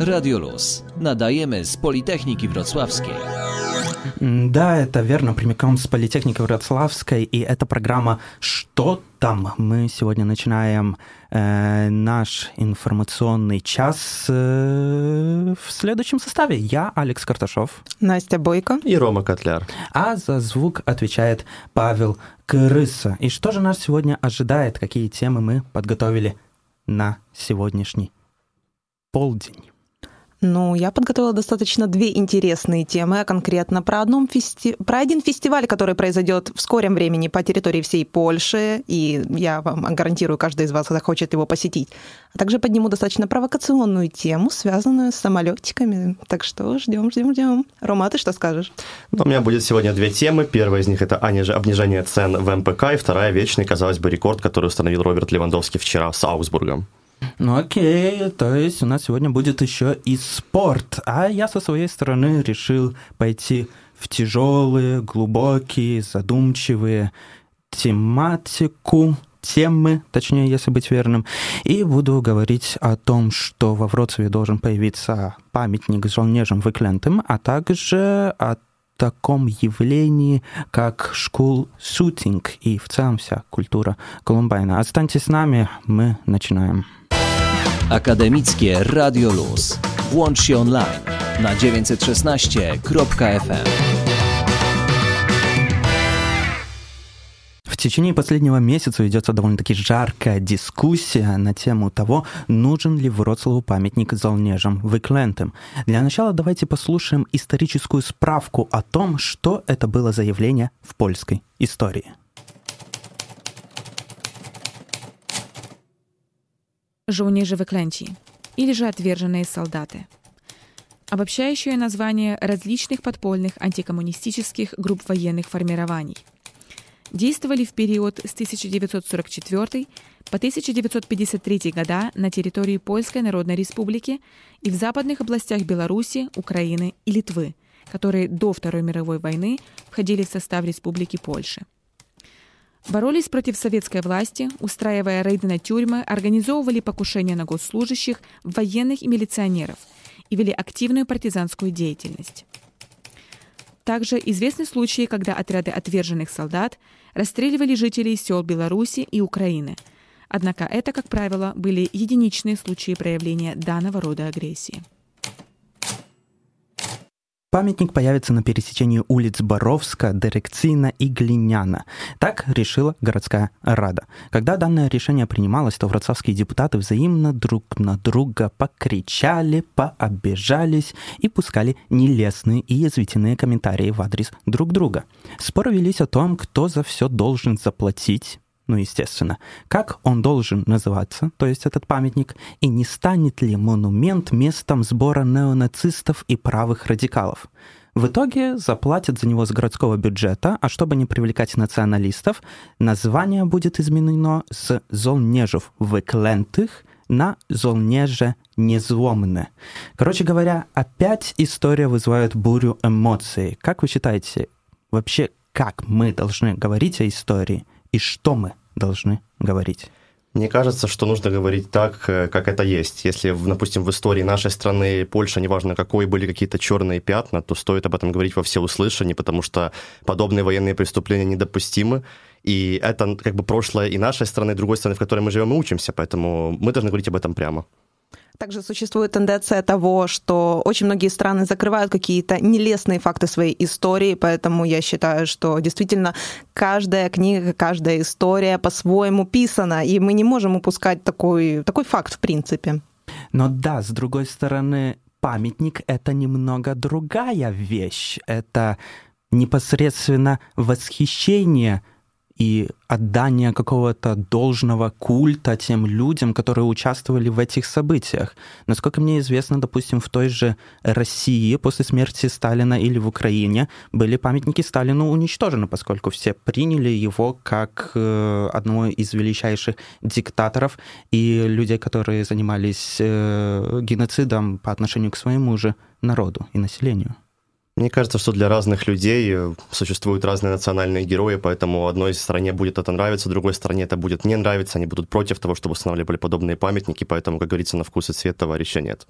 Radio Luz. Nadajemy z Politechniki Wrocławskiej. Да, это верно, прямиком с Политехники Вроцлавской, и это программа «Что там?». Мы сегодня начинаем э, наш информационный час э, в следующем составе. Я Алекс Карташов. Настя Бойко. И Рома Котляр. А за звук отвечает Павел Крыса. И что же нас сегодня ожидает? Какие темы мы подготовили на сегодняшний полдень? Ну, я подготовила достаточно две интересные темы, а конкретно про, одном фести... про один фестиваль, который произойдет в скором времени по территории всей Польши, и я вам гарантирую, каждый из вас захочет его посетить. А также подниму достаточно провокационную тему, связанную с самолетиками. Так что ждем, ждем, ждем. Рома, ты что скажешь? Ну, у меня будет сегодня две темы. Первая из них это обнижение цен в МПК, и вторая вечный, казалось бы, рекорд, который установил Роберт Левандовский вчера с Аугсбургом. Ну окей, то есть у нас сегодня будет еще и спорт. А я со своей стороны решил пойти в тяжелые, глубокие, задумчивые тематику, темы, точнее, если быть верным, и буду говорить о том, что во Вроцлаве должен появиться памятник жолнежам выклентым, а также о таком явлении, как школ шутинг и в целом вся культура Колумбайна. Останьтесь с нами, мы начинаем. Akademickie Radio Luz. Włącz się online na 916.fm. В течение последнего месяца ведется довольно-таки жаркая дискуссия на тему того, нужен ли Вроцлаву памятник Золнежам Выклентым. Для начала давайте послушаем историческую справку о том, что это было за явление в польской истории. Żołnierze wyklęci или же отверженные солдаты. Обобщающее название различных подпольных антикоммунистических групп военных формирований. Действовали в период с 1944 по 1953 года на территории Польской Народной Республики и в западных областях Беларуси, Украины и Литвы, которые до Второй мировой войны входили в состав Республики Польши. Боролись против советской власти, устраивая рейды на тюрьмы, организовывали покушения на госслужащих, военных и милиционеров и вели активную партизанскую деятельность. Также известны случаи, когда отряды отверженных солдат расстреливали жителей сел Беларуси и Украины. Однако это, как правило, были единичные случаи проявления данного рода агрессии. Памятник появится на пересечении улиц Боровска, Дерекцина и Глиняна. Так решила городская рада. Когда данное решение принималось, то врацовские депутаты взаимно друг на друга покричали, пообижались и пускали нелестные и язвительные комментарии в адрес друг друга. Споры велись о том, кто за все должен заплатить, ну, естественно, как он должен называться, то есть этот памятник, и не станет ли монумент местом сбора неонацистов и правых радикалов. В итоге заплатят за него с городского бюджета, а чтобы не привлекать националистов, название будет изменено с «Золнежев выклентых» на «Золнеже незломны». Короче говоря, опять история вызывает бурю эмоций. Как вы считаете, вообще как мы должны говорить о истории – и что мы должны говорить? Мне кажется, что нужно говорить так, э, как это есть. Если, допустим, в истории нашей страны, Польши, неважно какой, были какие-то черные пятна, то стоит об этом говорить во всеуслышание, потому что подобные военные преступления недопустимы. И это как бы прошлое и нашей страны, и другой страны, в которой мы живем и учимся. Поэтому мы должны говорить об этом прямо. Также существует тенденция того, что очень многие страны закрывают какие-то нелестные факты своей истории, поэтому я считаю, что действительно каждая книга, каждая история по-своему писана, и мы не можем упускать такой, такой факт в принципе. Но да, с другой стороны, памятник — это немного другая вещь. Это непосредственно восхищение — и отдание какого-то должного культа тем людям, которые участвовали в этих событиях. Насколько мне известно, допустим, в той же России после смерти Сталина или в Украине были памятники Сталину уничтожены, поскольку все приняли его как э, одного из величайших диктаторов и людей, которые занимались э, геноцидом по отношению к своему же народу и населению. Мне кажется, что для разных людей э, существуют разные национальные герои, поэтому одной стране будет это нравиться, другой стране это будет не нравиться, они будут против того, чтобы устанавливали подобные памятники, поэтому, как говорится, на вкус и цвет товарища нет.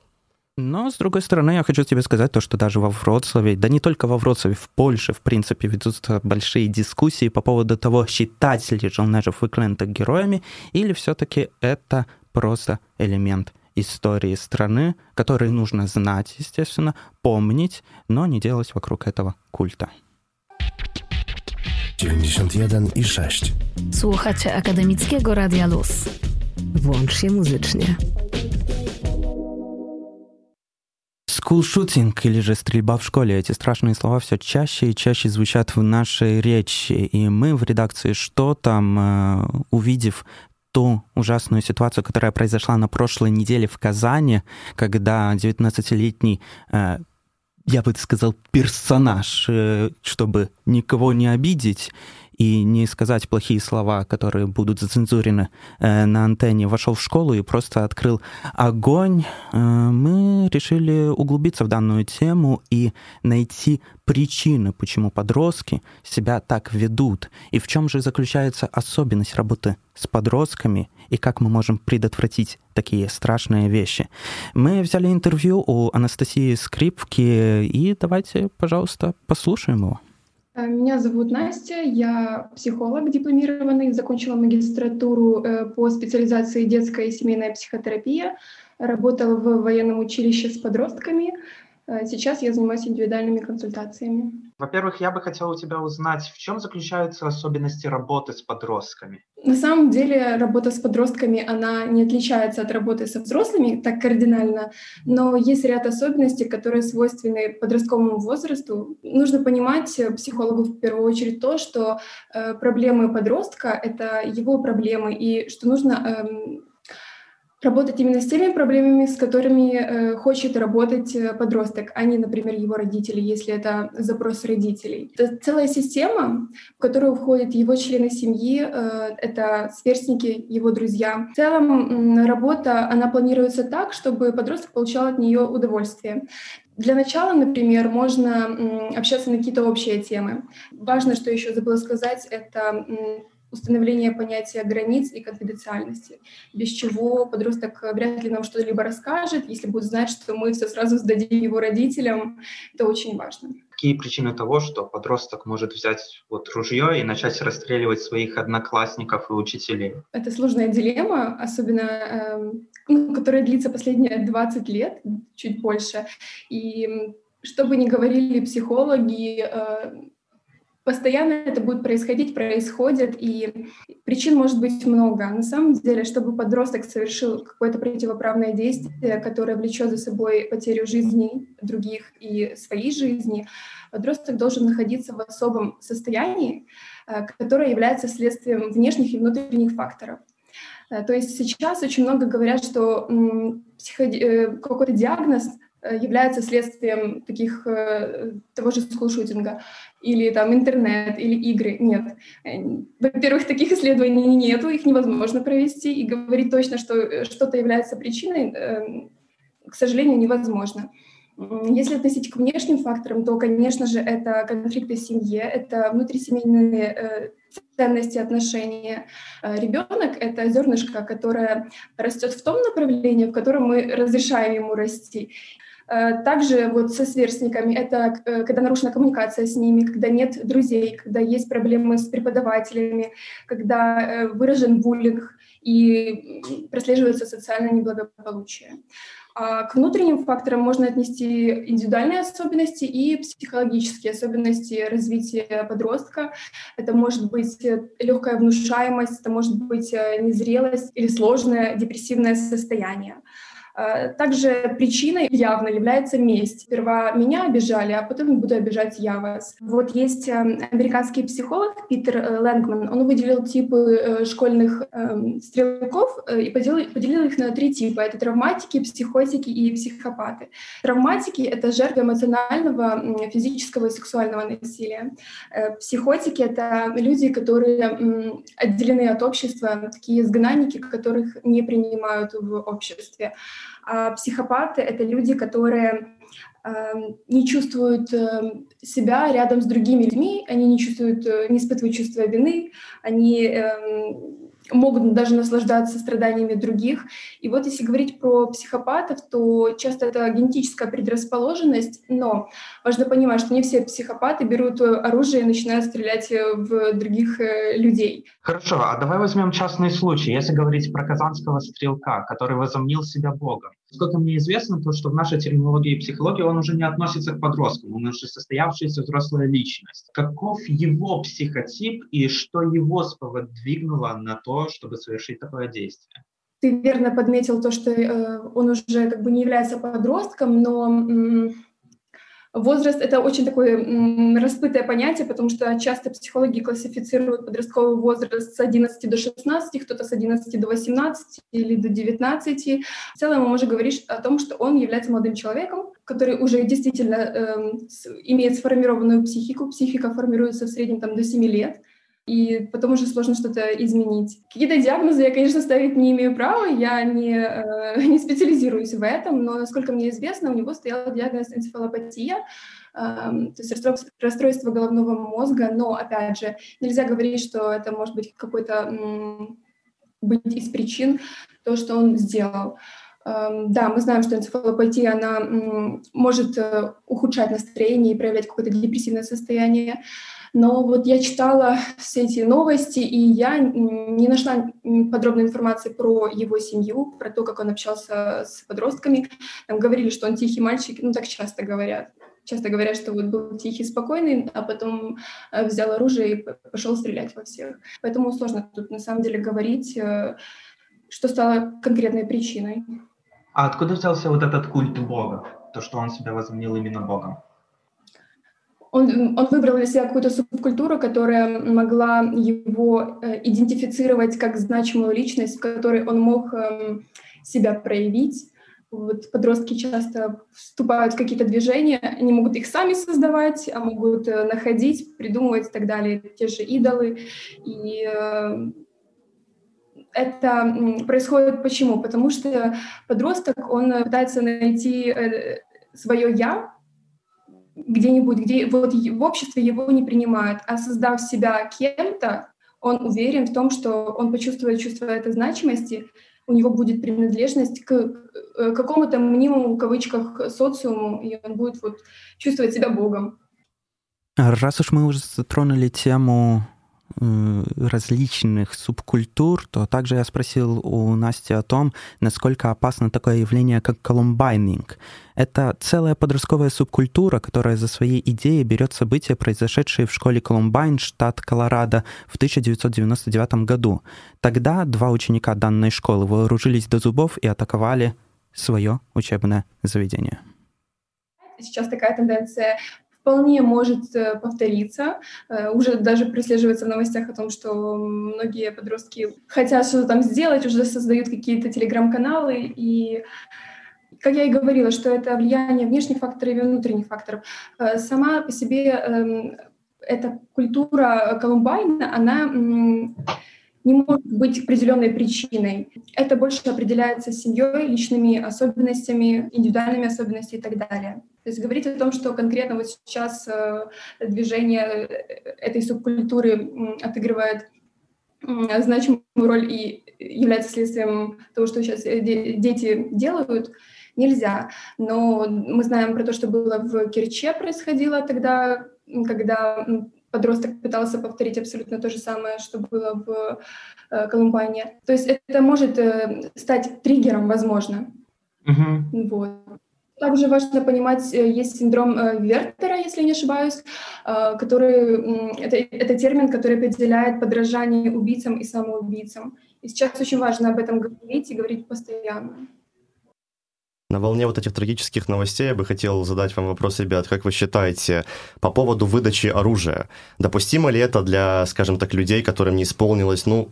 Но, с другой стороны, я хочу тебе сказать то, что даже во Вроцлаве, да не только во Вроцлаве, в Польше, в принципе, ведутся большие дискуссии по поводу того, считать ли желнежев выкленток героями, или все-таки это просто элемент истории страны, который нужно знать, естественно, помнить, но не делать вокруг этого культа. 91 i 6. Słuchacie Akademickiego Radia Luz. Włącz się muzycznie. Скулшутинг или же стрельба в школе, эти страшные слова все чаще и чаще звучат в нашей речи. И мы в редакции «Что там», э, увидев ту ужасную ситуацию, которая произошла на прошлой неделе в Казани, когда 19-летний э, я бы сказал, персонаж, э, чтобы никого не обидеть, и не сказать плохие слова, которые будут зацензурены э, на антенне, вошел в школу и просто открыл огонь, э, мы решили углубиться в данную тему и найти причины, почему подростки себя так ведут, и в чем же заключается особенность работы с подростками, и как мы можем предотвратить такие страшные вещи. Мы взяли интервью у Анастасии Скрипки, и давайте, пожалуйста, послушаем его. Э, меня зовут Настя, я психолог дипломированный, закончила магистратуру э, по специализации детская и семейная психотерапия, работала в военном училище с подростками, Э, сейчас я занимаюсь индивидуальными консультациями. Во-первых, я бы хотела у тебя узнать, в чем заключаются особенности работы с подростками? На самом деле работа с подростками, она не отличается от работы со взрослыми так кардинально, но есть ряд особенностей, которые свойственны подростковому возрасту. Нужно понимать э, психологу в первую очередь то, что э, проблемы подростка — это его проблемы, и что нужно э, работать именно с теми проблемами, с которыми э, хочет работать э, подросток, а не, например, его родители, если это запрос родителей. Это целая система, в которую входят его члены семьи, э, это сверстники, его друзья. В целом работа, она планируется так, чтобы подросток получал от нее удовольствие. Для начала, например, можно общаться на какие-то общие темы. Важно, что еще забыла сказать, это установление понятия границ и конфиденциальности, без чего подросток вряд ли нам что-либо расскажет, если будет знать, что мы все сразу сдадим его родителям. Это очень важно. Какие причины того, что подросток может взять вот ружье и начать расстреливать своих одноклассников и учителей? Это сложная дилемма, особенно э, ну, которая длится последние 20 лет, чуть больше. И что бы ни говорили психологи, э, Постоянно это будет происходить, происходит, и причин может быть много. На самом деле, чтобы подросток совершил какое-то противоправное действие, которое влечет за собой потерю жизни других и своей жизни, подросток должен находиться в особом состоянии, э, которое является следствием внешних и внутренних факторов. Э, то есть сейчас очень много говорят, что. Э, какой-то диагноз Э, является следствием таких э, того же скулшутинга или там интернет или игры. Нет. Э, во-первых, таких исследований нету, их невозможно провести, и говорить точно, что что-то является причиной, к сожалению, невозможно. Если относить к внешним факторам, то, конечно же, это конфликты в семье, это внутрисемейные ценности отношения. Ребенок — это зернышко, которое растет в том направлении, в котором мы разрешаем ему расти. Э, также вот со сверстниками это э, когда нарушена коммуникация с ними, когда нет друзей, когда есть проблемы с преподавателями, когда э, выражен буллинг и прослеживается социальное неблагополучие. А к внутренним факторам можно отнести индивидуальные особенности и психологические особенности развития подростка. Это может быть легкая внушаемость, это может быть незрелость или сложное депрессивное состояние. Э, также причиной явно является месть. Сперва меня обижали, а потом буду обижать я вас. Вот есть эм, американский психолог Питер э, Лэнгман. Он выделил типы э, школьных эм, стрелков и поделил, их на три типа. Это травматики, психотики и психопаты. Травматики — это жертвы эмоционального, физического и сексуального насилия. Психотики — это люди, которые отделены от общества, такие изгнанники, которых не принимают в обществе. А психопаты — это люди, которые эм, не чувствуют эм, себя рядом с другими людьми, они не чувствуют, э, не испытывают чувство вины, они эм, могут даже наслаждаться страданиями других. И вот если говорить про психопатов, то часто это генетическая предрасположенность, но важно понимать, что не все психопаты берут оружие и начинают стрелять в других людей. Хорошо, а давай возьмем частный случай. Если говорить про казанского стрелка, который возомнил себя богом. Сколько мне известно, то, что в нашей терминологии и психологии он уже не относится к подросткам, он уже состоявшаяся взрослая личность. Каков его психотип и что его сподвигнуло на то, чтобы совершить такое действие? Ты верно подметил то, что э, он уже как бы не является подростком, но Возраст — это очень такое распытое понятие, потому что часто психологи классифицируют подростковый возраст с 11 до 16, кто-то с 11 до 18 или до 19. В целом мы можем говорить о том, что он является молодым человеком, который уже действительно э, имеет сформированную психику. Психика формируется в среднем там, до 7 лет и потом уже сложно что-то изменить. Какие-то диагнозы я, конечно, ставить не имею права, я не, э, не специализируюсь в этом, но, насколько мне известно, у него стоял диагноз энцефалопатия, э, то есть расстройство, головного мозга, но, опять же, нельзя говорить, что это может быть какой-то быть из причин то, что он сделал. Эм, да, мы знаем, что энцефалопатия, она может э, ухудшать настроение и проявлять какое-то депрессивное состояние. Но вот я читала все эти новости, и я не нашла подробной информации про его семью, про то, как он общался с подростками. Там говорили, что он тихий мальчик, ну так часто говорят. Часто говорят, что вот был тихий, спокойный, а потом э, взял оружие и пошел стрелять во всех. Поэтому сложно тут на самом деле говорить, э, что стало конкретной причиной. А откуда взялся вот этот культ Бога? То, что он себя возомнил именно Богом? Он, он выбрал для себя какую-то субкультуру, которая могла его э, идентифицировать как значимую личность, в которой он мог э, себя проявить. Вот подростки часто вступают в какие-то движения, они могут их сами создавать, а могут э, находить, придумывать и так далее, те же идолы. И э, это происходит почему? Потому что подросток, он пытается найти свое «я», где-нибудь, где вот в обществе его не принимают, а создав себя кем-то, он уверен в том, что он почувствует чувство этой значимости, у него будет принадлежность к э, какому-то мнимому, в кавычках, социуму, и он будет вот чувствовать себя Богом. Раз уж мы уже затронули тему различных субкультур, то также я спросил у Насти о том, насколько опасно такое явление, как колумбайнинг. Это целая подростковая субкультура, которая за своей идеей берет события, произошедшие в школе Колумбайн, штат Колорадо, в 1999 году. Тогда два ученика данной школы вооружились до зубов и атаковали свое учебное заведение. Сейчас такая тенденция вполне может э, повториться. Э, уже даже прослеживается в новостях о том, что многие подростки хотят что-то там сделать, уже создают какие-то телеграм-каналы и как я и говорила, что это влияние внешних факторов и внутренних факторов. Э, сама по себе эм, эта культура Колумбайна, она не может быть определенной причиной. Это больше определяется семьей, личными особенностями, индивидуальными особенностями и так далее. То есть говорить о том, что конкретно вот сейчас э, движение э, этой субкультуры отыгрывает значимую роль и является следствием того, что сейчас э, дети делают, нельзя. Но мы знаем про то, что было в Керче происходило тогда, когда подросток пытался повторить абсолютно то же самое, что было в Колумбане. То есть это может стать триггером, возможно. Uh-huh. Вот. Также важно понимать, э, есть синдром э, Вертера, если не ошибаюсь, э, который, это, это термин, который определяет подражание убийцам и самоубийцам. И сейчас очень важно об этом говорить и говорить постоянно. На волне вот этих трагических новостей я бы хотел задать вам вопрос, ребят, как вы считаете, по поводу выдачи оружия, допустимо ли это для, скажем так, людей, которым не исполнилось, ну,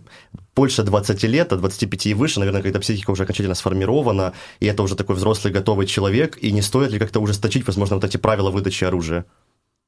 больше 20 лет, от 25 и выше, наверное, когда психика уже окончательно сформирована, и это уже такой взрослый, готовый человек, и не стоит ли как-то ужесточить, возможно, вот эти правила выдачи оружия?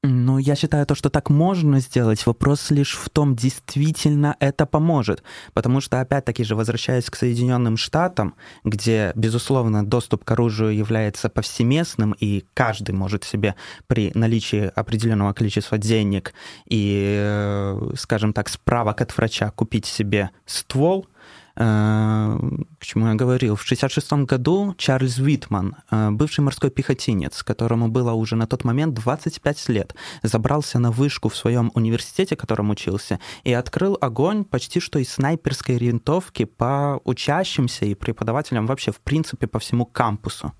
Ну, я считаю то, что так можно сделать. Вопрос лишь в том, действительно это поможет. Потому что, опять-таки же, возвращаясь к Соединенным Штатам, где, безусловно, доступ к оружию является повсеместным, и каждый может себе при наличии определенного количества денег и, э, скажем так, справок от врача купить себе ствол – к чему я говорил, в 1966 году Чарльз Витман, э, бывший морской пехотинец, которому было уже на тот момент 25 лет, забрался на вышку в своем университете, в котором учился, и открыл огонь почти что из снайперской винтовки по учащимся и преподавателям вообще, в принципе, по всему кампусу.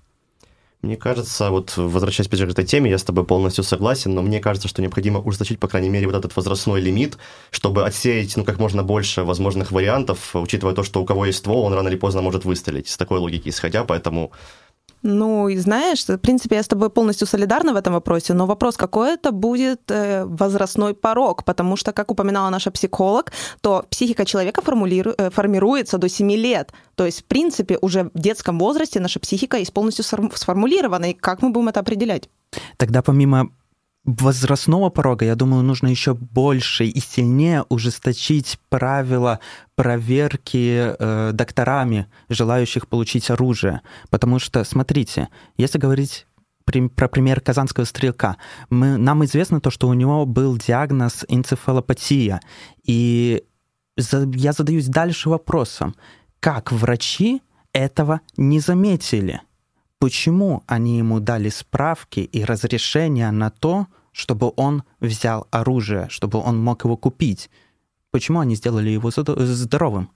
Мне кажется, вот возвращаясь опять же к этой теме, я с тобой полностью согласен, но мне кажется, что необходимо ужесточить, по крайней мере, вот этот возрастной лимит, чтобы отсеять, ну, как можно больше возможных вариантов, учитывая то, что у кого есть ствол, он рано или поздно может выстрелить. С такой логики исходя, поэтому ну, и знаешь, в принципе, я с тобой полностью солидарна в этом вопросе, но вопрос, какой это будет э, возрастной порог, потому что, как упоминала наша психолог, то психика человека э, формируется до 7 лет. То есть, в принципе, уже в детском возрасте наша психика есть полностью сформулирована, и как мы будем это определять? Тогда помимо возрастного порога, я думаю, нужно еще больше и сильнее ужесточить правила проверки э, докторами, желающих получить оружие. Потому что, смотрите, если говорить про пример казанского стрелка. Мы, нам известно то, что у него был диагноз энцефалопатия. И за, я задаюсь дальше вопросом, как врачи этого не заметили? Почему они ему дали справки и разрешение на то, чтобы он взял оружие, чтобы он мог его купить. Почему они сделали его здоровым?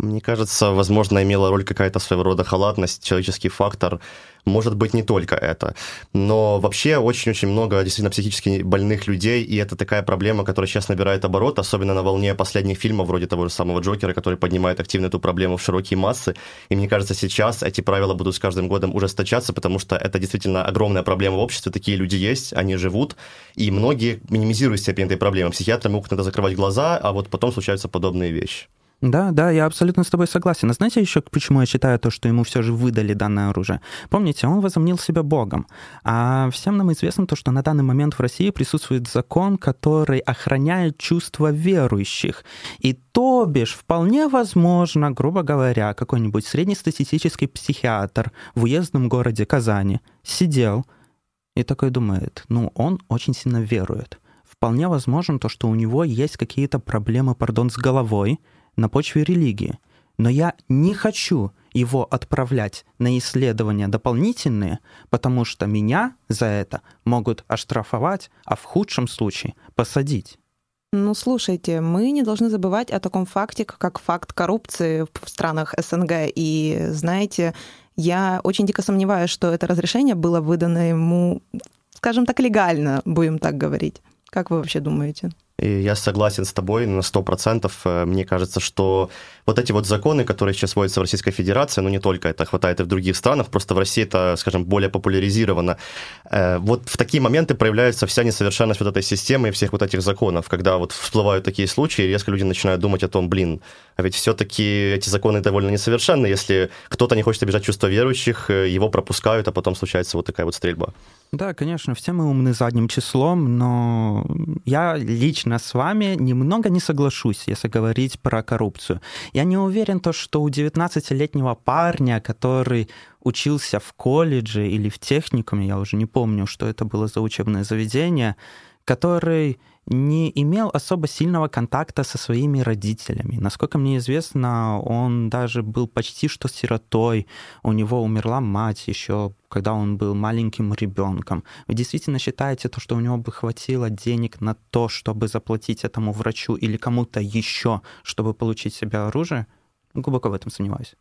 Мне кажется, возможно, имела роль какая-то своего рода халатность, человеческий фактор. Может быть, не только это. Но вообще очень-очень много действительно психически больных людей, и это такая проблема, которая сейчас набирает оборот, особенно на волне последних фильмов, вроде того же самого Джокера, который поднимает активно эту проблему в широкие массы. И мне кажется, сейчас эти правила будут с каждым годом ужесточаться, потому что это действительно огромная проблема в обществе, такие люди есть, они живут, и многие минимизируют степень этой проблемы. Психиатры могут на это закрывать глаза, а вот потом случаются подобные вещи. Да, да, я абсолютно с тобой согласен. Но знаете еще, почему я считаю то, что ему все же выдали данное оружие? Помните, он возомнил себя богом. А всем нам известно то, что на данный момент в России присутствует закон, который охраняет чувства верующих. И то бишь, вполне возможно, грубо говоря, какой-нибудь среднестатистический психиатр в уездном городе Казани сидел и такой думает, ну, он очень сильно верует. Вполне возможно то, что у него есть какие-то проблемы, пардон, с головой, на почве религии. Но я не хочу его отправлять на исследования дополнительные, потому что меня за это могут оштрафовать, а в худшем случае посадить. Ну, слушайте, мы не должны забывать о таком факте, как факт коррупции в странах СНГ. И, знаете, я очень дико сомневаюсь, что это разрешение было выдано ему, скажем так, легально, будем так говорить. Как вы вообще думаете? И я согласен с тобой на 100%. Э, мне кажется, что вот эти вот законы, которые сейчас вводятся в Российской Федерации, ну не только это, хватает и в других странах, просто в России это, скажем, более популяризировано. Э, вот в такие моменты проявляется вся несовершенность вот этой системы и всех вот этих законов, когда вот всплывают такие случаи, и резко люди начинают думать о том, блин, а ведь все-таки эти законы довольно несовершенны, если кто-то не хочет обижать чувства верующих, э, его пропускают, а потом случается вот такая вот стрельба. Да, конечно, все мы умны задним числом, но я лично с вами немного не соглашусь, если говорить про коррупцию. Я не уверен, то, что у 19-летнего парня, который учился в колледже или в техникуме, я уже не помню, что это было за учебное заведение, который не имел особо сильного контакта со своими родителями. Насколько мне известно, он даже был почти что сиротой. У него умерла мать еще, когда он был маленьким ребенком. Вы действительно считаете, то, что у него бы хватило денег на то, чтобы заплатить этому врачу или кому-то еще, чтобы получить себе оружие? Глубоко в этом сомневаюсь.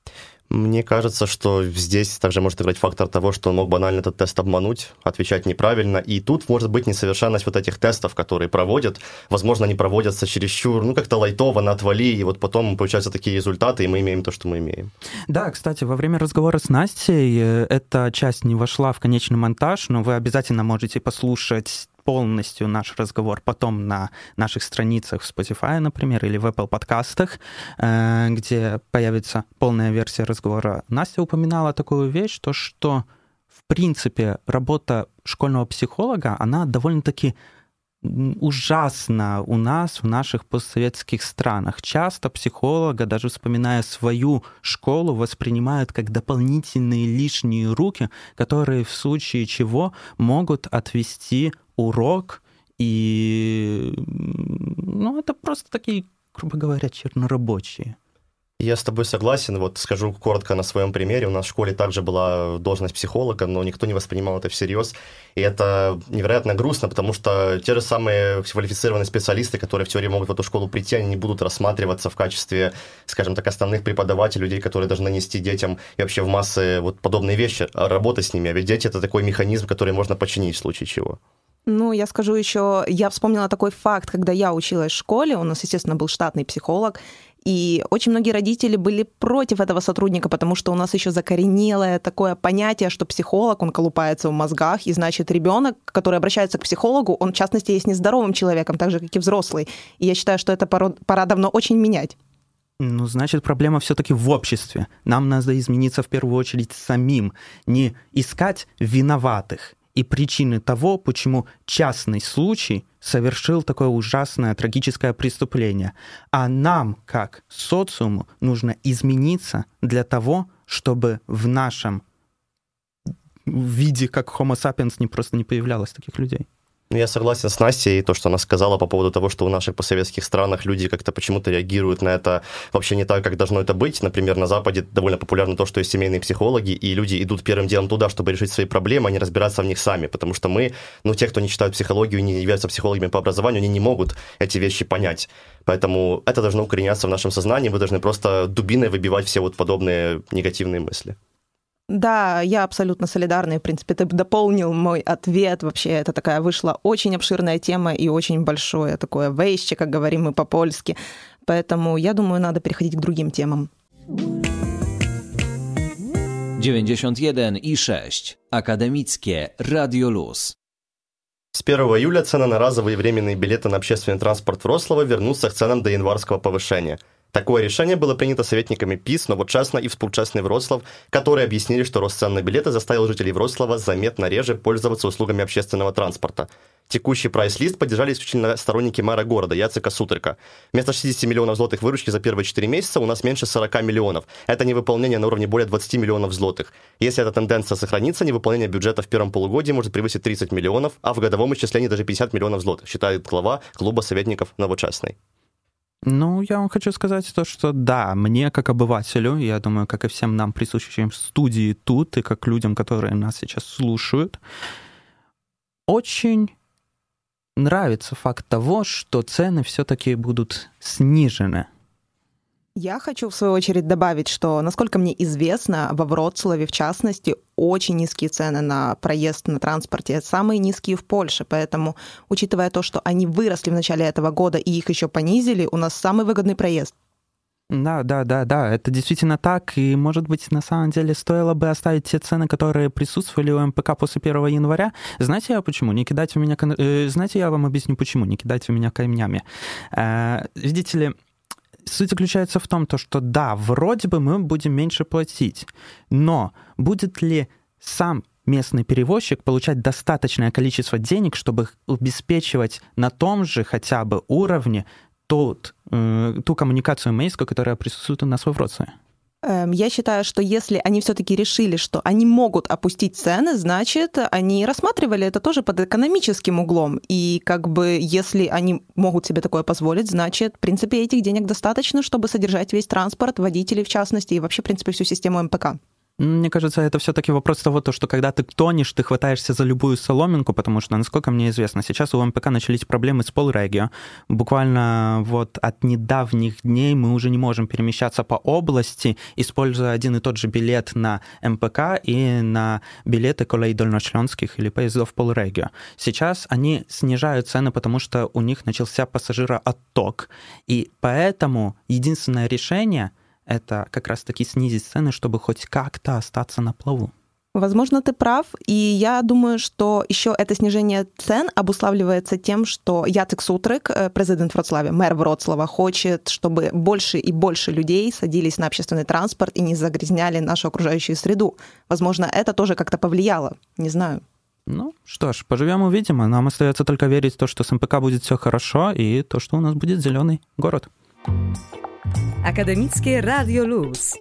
Мне кажется, что здесь также может играть фактор того, что он мог банально этот тест обмануть, отвечать неправильно. И тут может быть несовершенность вот этих тестов, которые проводят. Возможно, они проводятся чересчур, ну, как-то лайтово, на отвали, и вот потом получаются такие результаты, и мы имеем то, что мы имеем. Да, кстати, во время разговора с Настей э, эта часть не вошла в конечный монтаж, но вы обязательно можете послушать полностью наш разговор потом на наших страницах в Spotify, например, или в Apple подкастах, э, где появится полная версия разговора. Настя упоминала такую вещь, то что, в принципе, работа школьного психолога, она довольно-таки ужасно у нас, в наших постсоветских странах. Часто психолога, даже вспоминая свою школу, воспринимают как дополнительные лишние руки, которые в случае чего могут отвести урок. И ну, это просто такие, грубо говоря, чернорабочие. Я с тобой согласен. Вот скажу коротко на своем примере. У нас в школе также была должность психолога, но никто не воспринимал это всерьез. И это невероятно грустно, потому что те же самые квалифицированные специалисты, которые в теории могут в эту школу прийти, они не будут рассматриваться в качестве, скажем так, основных преподавателей, людей, которые должны нести детям и вообще в массы вот подобные вещи, а работать с ними. А ведь дети — это такой механизм, который можно починить в случае чего. Ну, я скажу еще, я вспомнила такой факт, когда я училась в школе, у нас, естественно, был штатный психолог, и очень многие родители были против этого сотрудника, потому что у нас еще закоренелое такое понятие, что психолог, он колупается в мозгах, и значит ребенок, который обращается к психологу, он в частности есть нездоровым человеком, так же, как и взрослый. И я считаю, что это пора давно очень менять. Ну, значит, проблема все-таки в обществе. Нам надо измениться в первую очередь самим, не искать виноватых и причины того, почему частный случай совершил такое ужасное трагическое преступление. А нам, как социуму, нужно измениться для того, чтобы в нашем виде, как Homo sapiens, не просто не появлялось таких людей. Ну, я согласен с Настей, то, что она сказала по поводу того, что в наших постсоветских странах люди как-то почему-то реагируют на это вообще не так, как должно это быть. Например, на Западе довольно популярно то, что есть семейные психологи, и люди идут первым делом туда, чтобы решить свои проблемы, а не разбираться в них сами, потому что мы, ну, те, кто не читают психологию, не являются психологами по образованию, они не могут эти вещи понять. Поэтому это должно укореняться в нашем сознании, вы должны просто дубиной выбивать все вот подобные негативные мысли. Да, я абсолютно солидарна. В принципе, ты дополнил мой ответ. Вообще, это такая вышла очень обширная тема и очень большое такое вейще, как говорим мы по-польски. Поэтому я думаю, надо переходить к другим темам. 91 и 6. Академickie Radio Luz. С 1 июля цены на разовые временные билеты на общественный транспорт Вроцлава вернутся к ценам до январского повышения – Такое решение было принято советниками ПИС, Новочасно и Вспучастный Вроцлав, которые объяснили, что рост цен на билеты заставил жителей Вроцлава заметно реже пользоваться услугами общественного транспорта. Текущий прайс-лист поддержали исключительно сторонники мэра города Яцека Сутрика. Вместо 60 миллионов злотых выручки за первые 4 месяца у нас меньше 40 миллионов. Это невыполнение на уровне более 20 миллионов злотых. Если эта тенденция сохранится, невыполнение бюджета в первом полугодии может превысить 30 миллионов, а в годовом исчислении даже 50 миллионов злотых, считает глава клуба советников Новочастный. Ну, я вам хочу сказать то, что да, мне как обывателю, я думаю, как и всем нам присутствующим в студии тут, и как людям, которые нас сейчас слушают, очень нравится факт того, что цены все-таки будут снижены. Я хочу, в свою очередь, добавить, что, насколько мне известно, во Вроцлаве, в частности, очень низкие цены на проезд на транспорте, самые низкие в Польше. Поэтому, учитывая то, что они выросли в начале этого года и их еще понизили, у нас самый выгодный проезд. Да, да, да, да, это действительно так, и, может быть, на самом деле стоило бы оставить те цены, которые присутствовали у МПК после 1 января. Знаете я почему? Не кидайте меня... Э, знаете, я вам объясню, почему. Не кидайте меня камнями. Э, видите ли, суть заключается в том, то, что да, вроде бы мы будем меньше платить, но будет ли сам местный перевозчик получать достаточное количество денег, чтобы обеспечивать на том же хотя бы уровне тот, э, ту коммуникацию мейскую, которая присутствует у нас во Вроцлаве? Эм, я считаю, что если они все-таки решили, что они могут опустить цены, значит, они рассматривали это тоже под экономическим углом. И как бы если они могут себе такое позволить, значит, в принципе, этих денег достаточно, чтобы содержать весь транспорт, водителей в частности, и вообще, в принципе, всю систему МПК. Мне кажется, это все-таки вопрос того, то, что когда ты тонешь, ты хватаешься за любую соломинку, потому что, насколько мне известно, сейчас у МПК начались проблемы с полрегио. Буквально вот от недавних дней мы уже не можем перемещаться по области, используя один и тот же билет на МПК и на билеты колей дальночленских или поездов полрегио. Сейчас они снижают цены, потому что у них начался пассажироотток. И поэтому единственное решение — это как раз-таки снизить цены, чтобы хоть как-то остаться на плаву. Возможно, ты прав, и я думаю, что еще это снижение цен обуславливается тем, что Яцек Сутрик, э, президент Вроцлава, мэр Вроцлава, хочет, чтобы больше и больше людей садились на общественный транспорт и не загрязняли нашу окружающую среду. Возможно, это тоже как-то повлияло, не знаю. Ну, что ж, поживем увидим, а нам остается только верить в то, что с МПК будет все хорошо, и то, что у нас будет зеленый город. Академический радио Луз.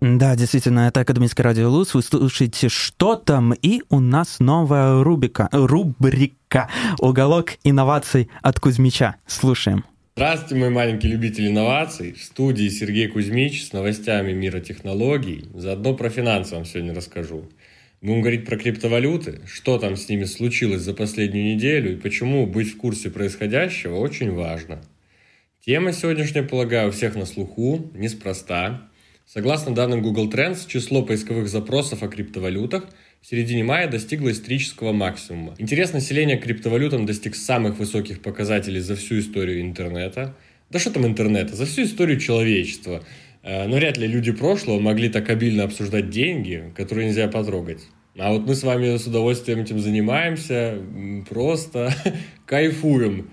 Да, действительно, это Академическое радио Луз. Вы слушаете «Что там?» И у нас новая рубрика, рубрика «Уголок инноваций от Кузьмича». Слушаем. Здравствуйте, мои маленькие любители инноваций. В студии Сергей Кузьмич с новостями мира технологий. Заодно про финансы вам сегодня расскажу. Будем говорить про криптовалюты, что там с ними случилось за последнюю неделю и почему быть в курсе происходящего очень важно. Тема сегодняшняя, полагаю, у всех на слуху, неспроста. Согласно данным Google Trends, число поисковых запросов о криптовалютах в середине мая достигло исторического максимума. Интерес населения к криптовалютам достиг самых высоких показателей за всю историю интернета. Да что там интернета, за всю историю человечества. Э, но вряд ли люди прошлого могли так обильно обсуждать деньги, которые нельзя потрогать. А вот мы с вами с удовольствием этим занимаемся, просто кайфуем.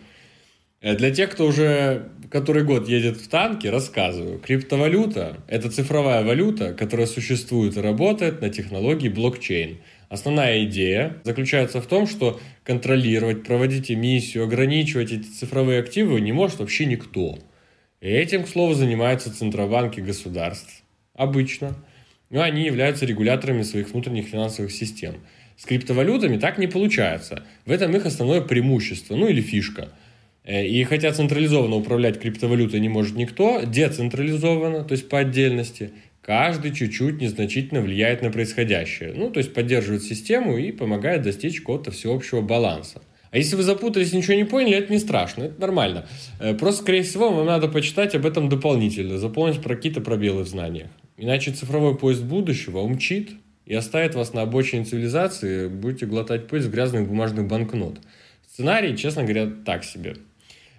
Э, для тех, кто уже который год едет в танке, рассказываю. Криптовалюта – это цифровая валюта, которая существует и работает на технологии блокчейн. Основная идея заключается в том, что контролировать, проводить эмиссию, ограничивать эти цифровые активы не может вообще никто. И этим, к слову, занимаются центробанки государств. Обычно. Но они являются регуляторами своих внутренних финансовых систем. С криптовалютами так не получается. В этом их основное преимущество, ну или фишка – и хотя централизованно управлять криптовалютой не может никто, децентрализованно, то есть по отдельности, каждый чуть-чуть незначительно влияет на происходящее. Ну, то есть поддерживает систему и помогает достичь какого-то всеобщего баланса. А если вы запутались ничего не поняли, это не страшно, это нормально. Э, просто, скорее всего, вам надо почитать об этом дополнительно, заполнить про какие-то пробелы в знаниях. Иначе цифровой поезд будущего умчит и оставит вас на обочине цивилизации, будете глотать пыль с грязных бумажных банкнот. Сценарий, честно говоря, так себе.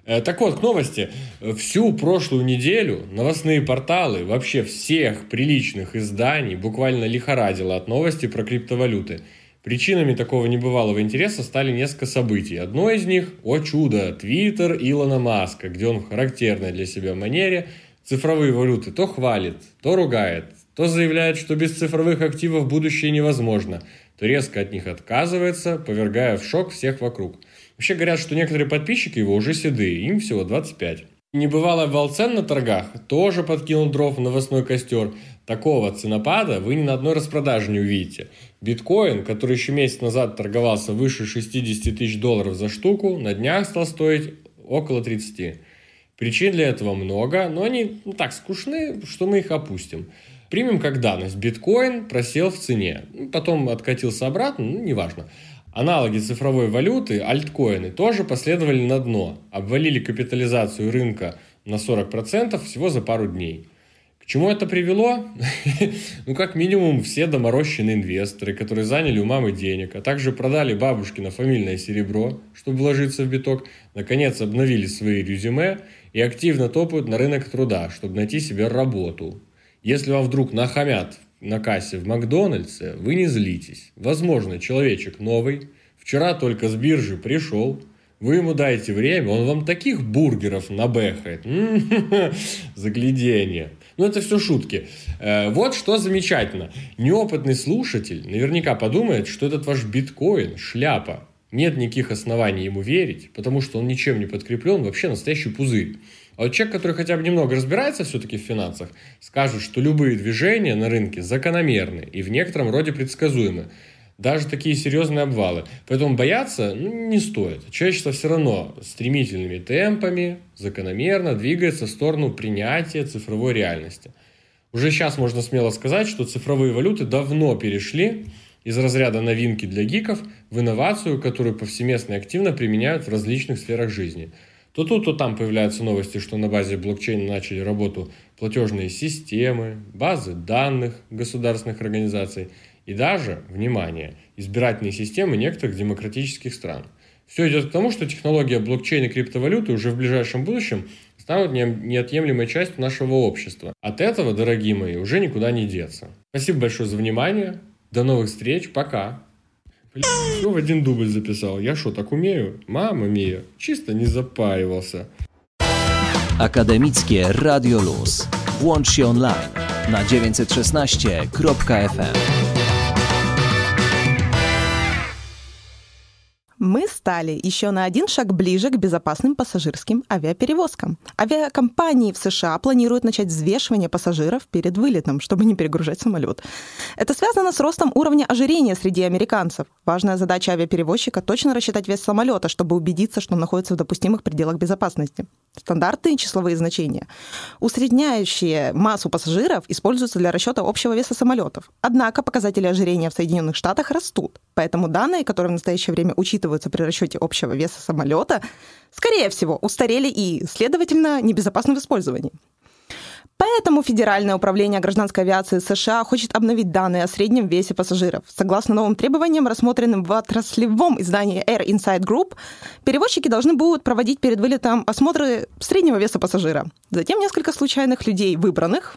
Э, так вот, к новости. Всю прошлую неделю новостные порталы вообще всех приличных изданий буквально лихорадило от новости про криптовалюты. Причинами такого небывалого интереса стали несколько событий. Одно из них, о чудо, Твиттер Илона Маска, где он в характерной для себя манере цифровые валюты то хвалит, то ругает, то заявляет, что без цифровых активов будущее невозможно, то резко от них отказывается, повергая в шок всех вокруг – Вообще говорят, что некоторые подписчики его уже седые, им всего 25. Небывалый обвал цен на торгах тоже подкинул дров в новостной костер. Такого ценопада вы ни на одной распродаже не увидите. Биткоин, который еще месяц назад торговался выше 60 тысяч долларов за штуку, на днях стал стоить около 30. Причин для этого много, но они ну, так скучны, что мы их опустим. Примем как данность. Биткоин просел в цене. Потом откатился обратно, ну, неважно. Аналоги цифровой валюты, альткоины, тоже последовали на дно, обвалили капитализацию рынка на 40% всего за пару дней. К чему это привело? ну, как минимум, все доморощенные инвесторы, которые заняли у мамы денег, а также продали бабушкино фамильное серебро, чтобы вложиться в биток, наконец обновили свои резюме и активно топают на рынок труда, чтобы найти себе работу. Если вам вдруг нахамят на кассе в Макдональдсе, вы не злитесь. Возможно, человечек новый, вчера только с биржи пришел, вы ему дайте время, он вам таких бургеров набехает. Заглядение. Ну, это все шутки. Э, вот что замечательно. Неопытный слушатель наверняка подумает, что этот ваш биткоин – шляпа. Нет никаких оснований ему верить, потому что он ничем не подкреплен, вообще настоящий пузырь. А вот человек, который хотя бы немного разбирается все-таки в финансах, скажет, что любые движения на рынке закономерны и в некотором роде предсказуемы. Даже такие серьезные обвалы. Поэтому бояться ну, не стоит. Человечество все равно стремительными темпами закономерно двигается в сторону принятия цифровой реальности. Уже сейчас можно смело сказать, что цифровые валюты давно перешли из разряда новинки для гиков в инновацию, которую повсеместно и активно применяют в различных сферах жизни – то тут, то там появляются новости, что на базе блокчейна начали работу платежные системы, базы данных государственных организаций и даже, внимание, избирательные системы некоторых демократических стран. Все идет к тому, что технология блокчейна и криптовалюты уже в ближайшем будущем станут неотъемлемой частью нашего общества. От этого, дорогие мои, уже никуда не деться. Спасибо большое за внимание. До новых встреч. Пока. Все в один дубль записал. Я что, так умею? Мама мия. Чисто не запаривался. Akademickie Radio Luz. Włącz się online na 916.fm. мы стали еще на один шаг ближе к безопасным пассажирским авиаперевозкам. Авиакомпании в США планируют начать взвешивание пассажиров перед вылетом, чтобы не перегружать самолет. Это связано с ростом уровня ожирения среди американцев. Важная задача авиаперевозчика – точно рассчитать вес самолета, чтобы убедиться, что он находится в допустимых пределах безопасности. Стандартные числовые значения, усредняющие массу пассажиров, используются для расчета общего веса самолетов. Однако показатели ожирения в Соединенных Штатах растут, поэтому данные, которые в настоящее время учитываются при расчете общего веса самолета, скорее всего, устарели и, следовательно, небезопасны в использовании. Поэтому Федеральное управление гражданской авиации США хочет обновить данные о среднем весе пассажиров. Согласно новым требованиям, рассмотренным в отраслевом издании Air Insight Group, перевозчики должны будут проводить перед вылетом осмотры среднего веса пассажира. Затем несколько случайных людей, выбранных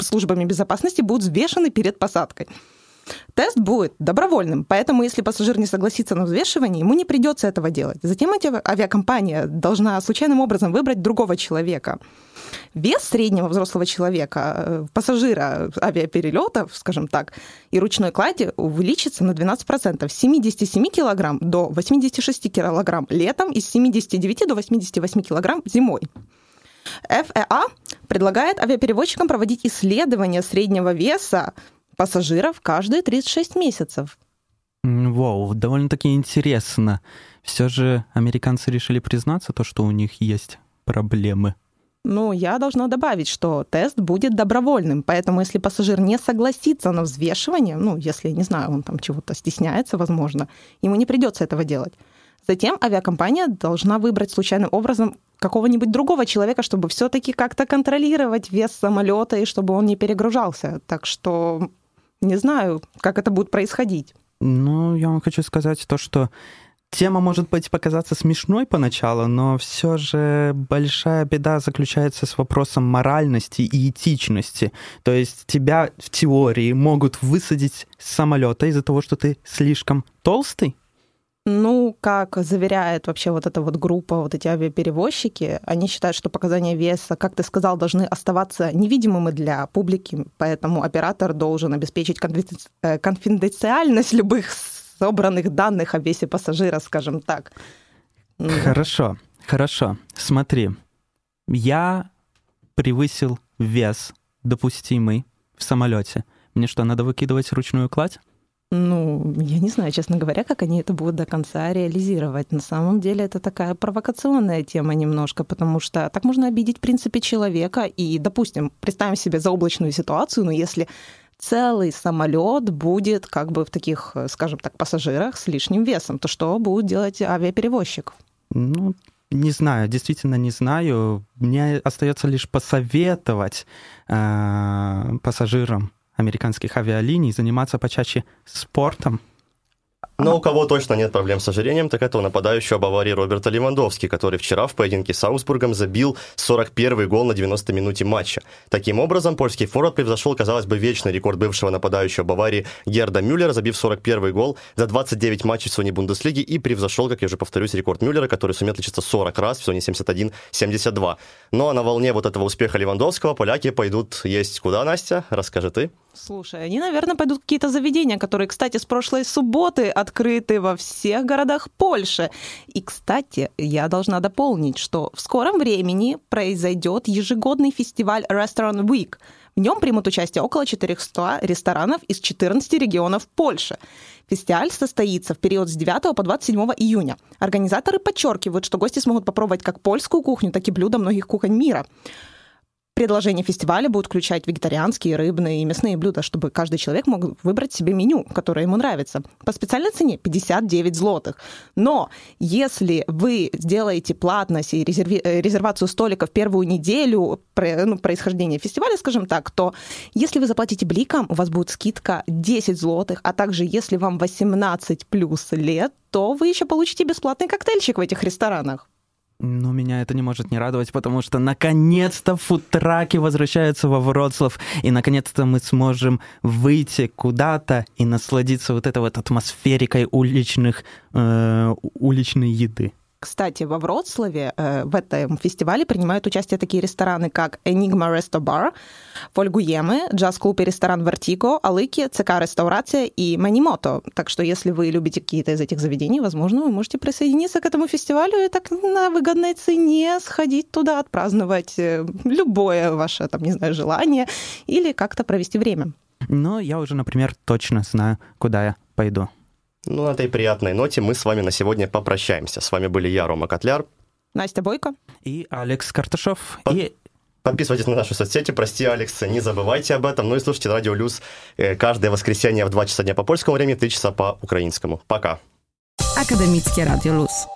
службами безопасности, будут взвешены перед посадкой. Тест будет добровольным, поэтому если пассажир не согласится на взвешивание, ему не придется этого делать. Затем авиакомпания должна случайным образом выбрать другого человека. Вес среднего взрослого человека, э, пассажира авиаперелетов, скажем так, и ручной клади увеличится на 12%, с 77 килограмм до 86 килограмм летом и с 79 до 88 килограмм зимой. ФЭА предлагает авиаперевозчикам проводить исследования среднего веса пассажиров каждые 36 месяцев. Вау, довольно-таки интересно. Все же американцы решили признаться то, что у них есть проблемы. Ну, я должна добавить, что тест будет добровольным, поэтому если пассажир не согласится на взвешивание, ну, если, не знаю, он там чего-то стесняется, возможно, ему не придется этого делать. Затем авиакомпания должна выбрать случайным образом какого-нибудь другого человека, чтобы все-таки как-то контролировать вес самолета и чтобы он не перегружался. Так что не знаю, как это будет происходить. Ну, я вам хочу сказать то, что Тема может быть показаться смешной поначалу, но все же большая беда заключается с вопросом моральности и этичности. То есть тебя в теории могут высадить с самолета из-за того, что ты слишком толстый? Ну, как заверяет вообще вот эта вот группа, вот эти авиаперевозчики, они считают, что показания веса, как ты сказал, должны оставаться невидимыми для публики, поэтому оператор должен обеспечить э, конфиденциальность любых собранных данных о весе пассажира, скажем так. Хорошо, хорошо. Смотри, я превысил вес допустимый в самолете. Мне что, надо выкидывать ручную кладь? Ну, я не знаю, честно говоря, как они это будут до конца реализировать. На самом деле это такая провокационная тема немножко, потому что так можно обидеть в принципе человека. И, допустим, представим себе заоблачную ситуацию, но если целый самолет будет как бы в таких, скажем так, пассажирах с лишним весом, то что будет делать авиаперевозчик? Ну, не знаю, действительно не знаю. Мне остается лишь посоветовать э, пассажирам американских авиалиний заниматься почаще спортом, но у кого точно нет проблем с ожирением, так это у нападающего Баварии Роберта Левандовски, который вчера в поединке с Аусбургом забил 41 гол на 90 минуте матча. Таким образом, польский форвард превзошел, казалось бы, вечный рекорд бывшего нападающего Баварии Герда Мюллера, забив 41 гол за 29 матчей в Соне Бундеслиги и превзошел, как я уже повторюсь, рекорд Мюллера, который сумел отличиться 40 раз в Соне 71-72. Ну а на волне вот этого успеха Левандовского поляки пойдут есть куда, Настя? Расскажи ты. Слушай, они, наверное, пойдут какие-то заведения, которые, кстати, с прошлой субботы открыты во всех городах Польши. И, кстати, я должна дополнить, что в скором времени произойдет ежегодный фестиваль Restaurant Week. В нем примут участие около 400 ресторанов из 14 регионов Польши. Фестиваль состоится в период с 9 по 27 июня. Организаторы подчеркивают, что гости смогут попробовать как польскую кухню, так и блюда многих кухонь мира. Предложения фестиваля будут включать вегетарианские, рыбные и мясные блюда, чтобы каждый человек мог выбрать себе меню, которое ему нравится. По специальной цене 59 злотых. Но если вы сделаете платность и резерви- э, резервацию столика в первую неделю ну, происхождения фестиваля, скажем так, то если вы заплатите бликом, у вас будет скидка 10 злотых, а также если вам 18 плюс лет, то вы еще получите бесплатный коктейльчик в этих ресторанах. Ну, меня это не может не радовать, потому что наконец-то футраки возвращаются во Вроцлав, и наконец-то мы сможем выйти куда-то и насладиться вот этой вот атмосферикой уличных, э, уличной еды. Кстати, во Вроцлаве э, в этом фестивале принимают участие такие рестораны, как Enigma Resto Bar, Фольгуемы, джаз-клуб и ресторан Вертиго, Алыки, ЦК Реставрация и Манимото. Так что если вы любите какие-то из этих заведений, возможно, вы можете присоединиться к этому фестивалю и так на выгодной цене сходить туда, отпраздновать э, любое ваше, там, не знаю, желание или как-то провести время. Но я уже, например, точно знаю, куда я пойду. Ну, на этой приятной ноте мы с вами на сегодня попрощаемся. С вами были я, Рома Котляр. Настя Бойко. И Алекс Карташов. Под... И Подписывайтесь на наши соцсети, прости, Алекс, не забывайте об этом. Ну и слушайте Радио Люс э, каждое воскресенье в 2 часа дня по польскому времени, 3 часа по украинскому. Пока. Akademickie Radio Luz.